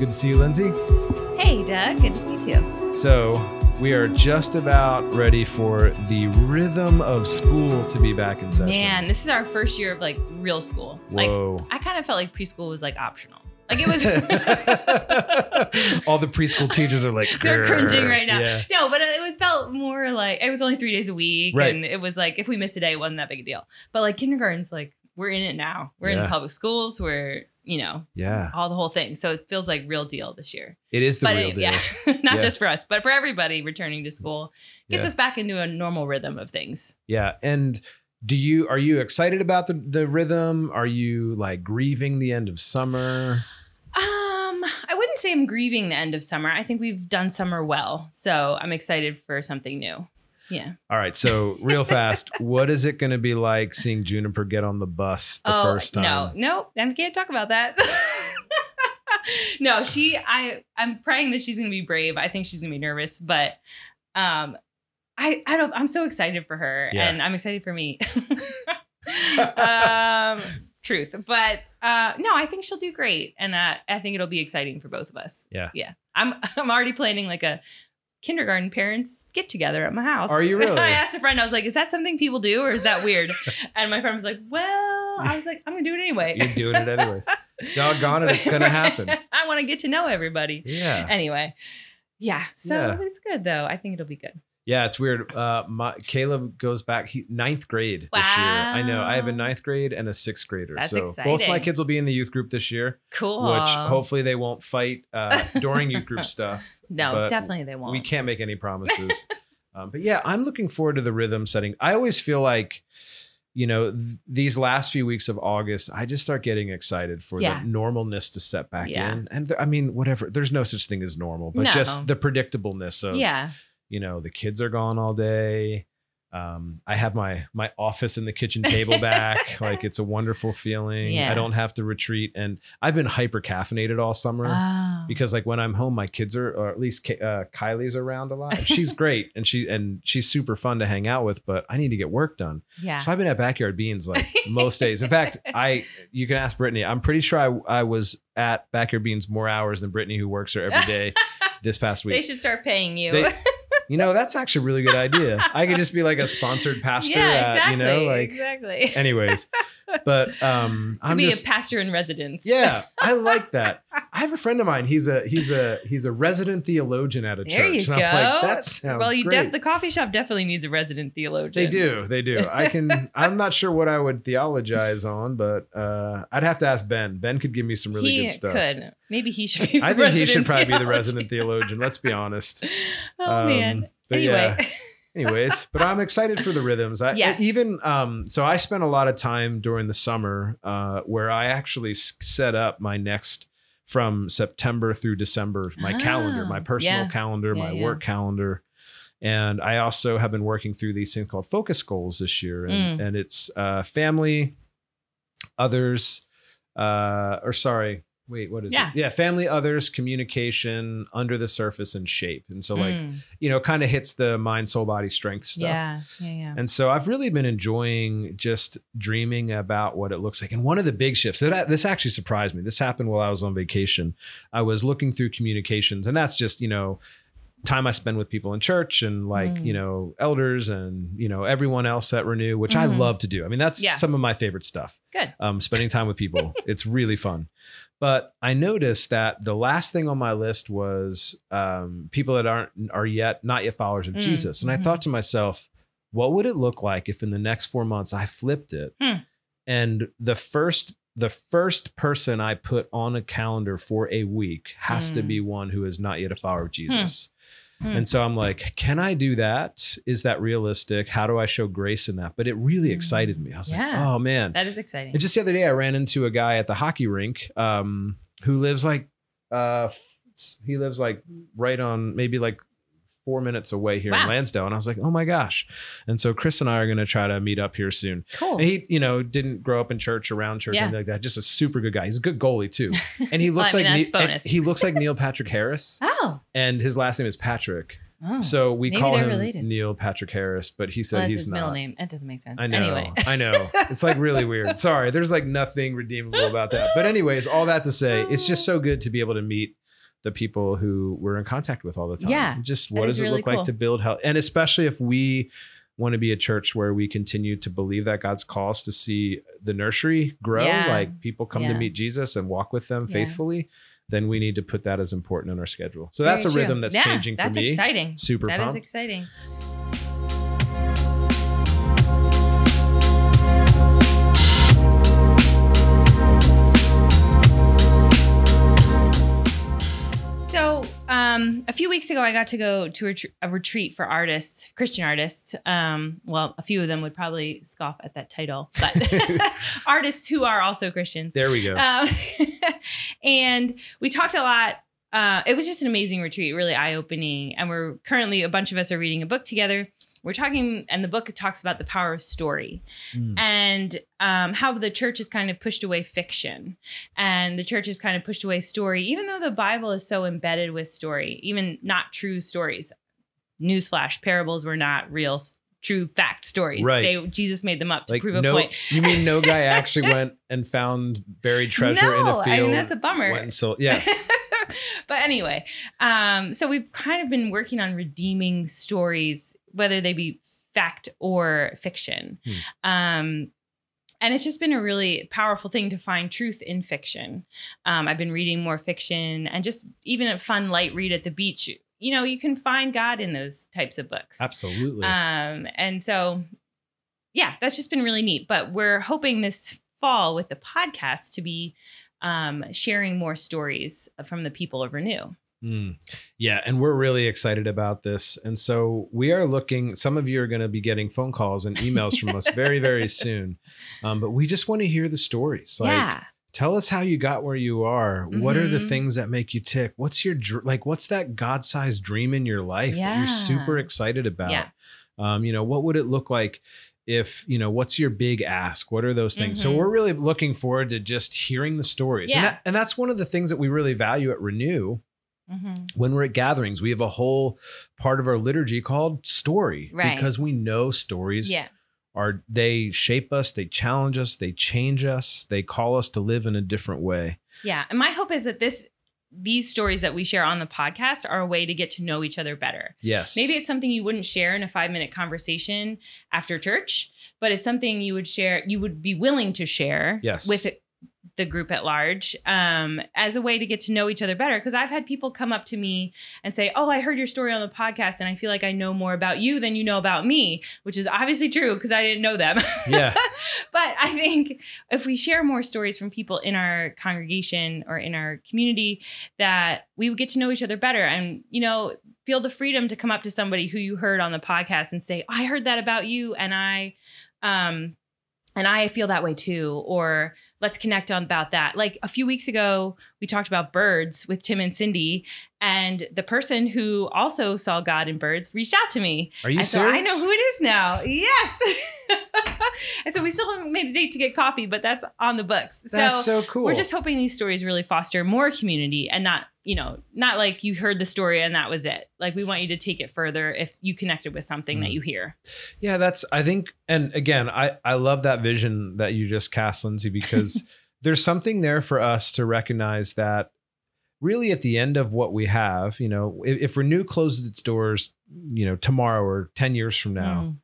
Good to see you, Lindsay. Hey, Doug. Good to see you too. So, we are just about ready for the rhythm of school to be back in session. Man, this is our first year of like real school. Whoa. Like, I kind of felt like preschool was like optional. Like it was. All the preschool teachers are like, They're cringing right now. Yeah. No, but it was felt more like it was only three days a week, Right. and it was like if we missed a day, it wasn't that big a deal. But like kindergarten's like we're in it now. We're in Yeah. the public schools. We're you know Yeah. all the whole thing. So it feels like real deal this year. It is the but real it- deal. yeah, not Yeah. just for us, but for everybody returning to school gets Yeah. us back into a normal rhythm of things. Yeah. And do you are you excited about the, the rhythm? Are you like grieving the end of summer? Um, I wouldn't say I'm grieving the end of summer. I think we've done summer well, so I'm excited for something new. Yeah. All right. So real fast, what is it going to be like seeing Juniper get on the bus the first time? Oh, no, no, I can't talk about that. no, she. I. I'm praying that she's gonna be brave. I think she's gonna be nervous, but um, I. I don't. I'm so excited for her, Yeah. and I'm excited for me. um, truth, but uh, no, I think she'll do great, and uh, I think it'll be exciting for both of us. Yeah. Yeah. I'm. I'm already planning like a kindergarten parents get together at my house. Are you really? I asked a friend. I was like, "Is that something people do, or is that weird?" and my friend was like, "Well," I was like, "I'm gonna do it anyway." You're doing it anyways. Doggone it, it's going to happen. I want to get to know everybody. Yeah. Anyway, yeah. So Yeah. it's good though. I think it'll be good. Yeah, it's weird. Uh, my Caleb goes back he, ninth grade this year. I know. I have a ninth grade and a sixth grader. That's so both my kids will be in the youth group this year, Cool. which hopefully they won't fight uh, during youth group stuff. no, definitely they won't. We can't make any promises. um, but yeah, I'm looking forward to the rhythm setting. I always feel like, you know, th- these last few weeks of August, I just start getting excited for Yeah. the normalness to set back Yeah. in. And th- I mean, whatever, there's no such thing as normal, but No. just the predictableness of, Yeah. You know, the kids are gone all day. Um, I have my my office and the kitchen table back. like it's a wonderful feeling. Yeah. I don't have to retreat, and I've been hyper caffeinated all summer Oh. because like when I'm home, my kids are, or at least uh, Kylie's around a lot. She's great and she and she's super fun to hang out with, but I need to get work done. yeah. So I've been at backyard beans like most days. In fact, I you can ask Brittany. I'm pretty sure I I was at backyard beans more hours than Brittany, who works there every day this past week, they should start paying you. They- you know, that's actually a really good idea. I could just be like a sponsored pastor. yeah, at, exactly. you know, like exactly. anyways. But um, I'm gonna be just a pastor in residence. yeah, I like that. I have a friend of mine. He's a he's a he's a resident theologian at a There church. you and go. Like, that sounds well, you def- the coffee shop definitely needs a resident theologian. they do, they do. I can. I'm not sure what I would theologize on, but uh, I'd have to ask Ben. Ben could give me some really he good stuff. could. Maybe he should be. I think he should probably be the resident theologian. Let's be honest. Oh Um, man. Anyway. yeah. Anyways, but I'm excited for the rhythms. I Yes. even um so I spent a lot of time during the summer uh where I actually set up my next from September through December my calendar, my Ah, personal yeah. calendar, Yeah, my yeah. work calendar. And I also have been working through these things called focus goals this year and Mm. and it's uh family others uh or sorry, wait, what is Yeah. it? Yeah, family others, communication, under the surface and shape. And so like Mm. you know, kind of hits the mind, soul, body, strength stuff. yeah, yeah, yeah. And so I've really been enjoying just dreaming about what it looks like. And one of the big shifts that this actually surprised me. This happened while I was on vacation. I was looking through communications, and that's just, you know, time I spend with people in church and like, Mm. you know, elders and, you know, everyone else at Renew, which I Mhm. love to do. I mean, that's Yeah. some of my favorite stuff Good. um, spending time with people. it's really fun. But I noticed that the last thing on my list was um, people that aren't are yet not yet followers of Mm, Jesus, and I mhm. thought to myself, what would it look like if in the next four months I flipped it, Hmm. and the first the first person I put on a calendar for a week has to Hmm. be one who is not yet a follower of Jesus. Hmm. And so I'm like, can I do that? Is that realistic? How do I show grace in that? But it really Mm. excited me. I was like, oh man. That is exciting. And just the other day, I ran into a guy at the hockey rink um, who lives like, uh, he lives like right on maybe like four minutes away here in Wow. Lansdale. And I was like, oh my gosh. And so Chris and I are going to try to meet up here soon. cool. And he, you know, didn't grow up in church, around church, Yeah. anything like that. Just a super good guy. He's a good goalie too. And he looks I mean, like Ne- he looks like Neil Patrick Harris, oh. and his last name is Patrick. oh. So we call him related. Neil Patrick Harris, but he said well, he's his not. middle name. That doesn't make sense. I know. Anyway. I know. It's like really weird. Sorry, there's like nothing redeemable about that. But anyways, all that to say, it's just so good to be able to meet the people who we're in contact with all the time. Yeah, Just what does is it really look cool. like to build health? And especially if we want to be a church where we continue to believe that God's calls to see the nursery grow, Yeah. like people come to meet Jesus and walk with them Yeah. faithfully, then we need to put that as important in our schedule. So that's a true. rhythm that's Yeah, changing for that's me. exciting. Super That is pumped. exciting. Um, a few weeks ago, I got to go to a, tr- a retreat for artists, Christian artists. Um, well, a few of them would probably scoff at that title, but artists who are also Christians. There we go. Um, and we talked a lot. Uh, it was just an amazing retreat, really eye opening. And we're currently, a bunch of us are reading a book together. We're talking, and the book talks about the power of story Mm. and um, how the church has kind of pushed away fiction and the church has kind of pushed away story, even though the Bible is so embedded with story, even not true stories. Newsflash, parables were not real, true fact stories. Right. They, Jesus made them up to like prove a no, point. you mean no guy actually went and found buried treasure in a No, field? I mean, that's a bummer. Went and sold, yeah. but anyway, um, so we've kind of been working on redeeming stories, whether they be fact or fiction. Hmm. Um, and it's just been a really powerful thing to find truth in fiction. Um, I've been reading more fiction and just even a fun light read at the beach. You know, you can find God in those types of books. Absolutely. Um, and so, yeah, that's just been really neat. But we're hoping this fall with the podcast to be um, sharing more stories from the people of Renew. Mm. Yeah, and we're really excited about this. And so we are looking, some of you are going to be getting phone calls and emails from us very, very soon. Um, but we just want to hear the stories. Like, yeah, tell us how you got where you are. What are the Mhm. things that make you tick? What's your, dr- like, what's that God sized dream in your life that you're super excited about? Yeah. Um, you know, what would it look like? If you know what's your big ask, what are those things? So Mhm. we're really looking forward to just hearing the stories, and, Yeah. that, and that's one of the things that we really value at Renew Mhm. when we're at gatherings, we have a whole part of our liturgy called story Right. because we know stories yeah, are they shape us, they challenge us, they change us, they call us to live in a different way. yeah. And my hope is that this these stories that we share on the podcast are a way to get to know each other better. Yes. Maybe it's something you wouldn't share in a five minute conversation after church, but it's something you would share, you would be willing to share Yes. with the group at large um, as a way to get to know each other better. Because I've had people come up to me and say, Oh, I heard your story on the podcast, and I feel like I know more about you than you know about me, which is obviously true because I didn't know them. Yeah. but I think if we share more stories from people in our congregation or in our community, that we would get to know each other better and, you know, feel the freedom to come up to somebody who you heard on the podcast and say, I heard that about you. And I, um, and I feel that way too, or let's connect on about that. Like a few weeks ago, we talked about birds with Tim and Cindy, and the person who also saw God in birds reached out to me Are you and so? I know who it is now. Yes. and so we still haven't made a date to get coffee, but that's on the books. That's so so cool. we're just hoping these stories really foster more community and not, you know, not like you heard the story and that was it. Like we want you to take it further if you connected with something that Mm. you hear. Yeah, that's I think and again, I I love that vision that you just cast Lindsay because there's something there for us to recognize that really at the end of what we have, you know, if, if Renew closes its doors, you know, tomorrow or 10 years from now, Mm.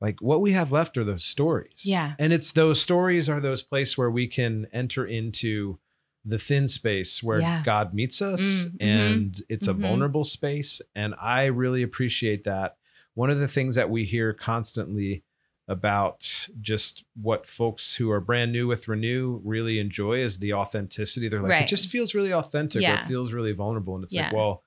like what we have left are those stories. Yeah. And it's those stories are those places where we can enter into the thin space where Yeah. God meets us Mm, mhm, and it's a mhm. vulnerable space. And I really appreciate that. One of the things that we hear constantly about just what folks who are brand new with Renew really enjoy is the authenticity. They're like, Right. it just feels really authentic or it feels really vulnerable. And it's like, well,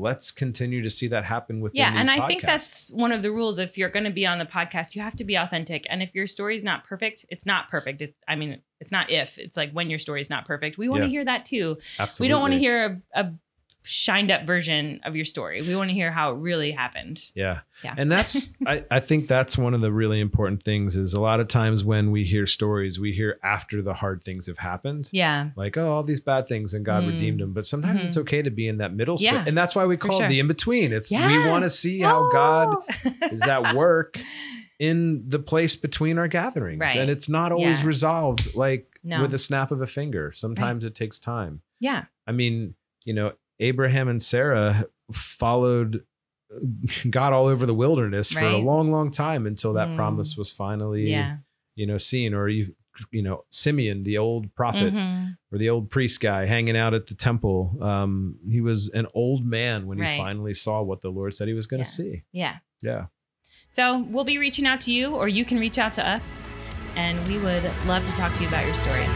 let's continue to see that happen with Yeah, and I think that's one of the rules. If you're going to be on the podcast, you have to be authentic. And if your story's not perfect, it's not perfect. It, I mean, it's not if. It's like when your story's not perfect. We want to Yeah. hear that too. absolutely We don't want to hear a, a shined up version of your story. We want to hear how it really happened. Yeah. Yeah. And that's I, I think that's one of the really important things is a lot of times when we hear stories, we hear after the hard things have happened. Yeah. Like, oh, all these bad things and God Mm. redeemed them. But sometimes Mhm. it's okay to be in that middle Yeah, space. And that's why we call sure. it the in-between. It's we want to see how God Oh. is at work in the place between our gatherings. Right. And it's not always Yeah. resolved like No. with a snap of a finger. Sometimes it takes time. Yeah. I mean, you know, Abraham and Sarah followed God all over the wilderness for a long, long time until that Mm. promise was finally, Yeah. you know, seen. Or you, you know, Simeon, the old prophet Mhm. or the old priest guy hanging out at the temple. Um, he was an old man when Right. he finally saw what the Lord said he was going Yeah. to see. Yeah. Yeah. So we'll be reaching out to you, or you can reach out to us, and we would love to talk to you about your story.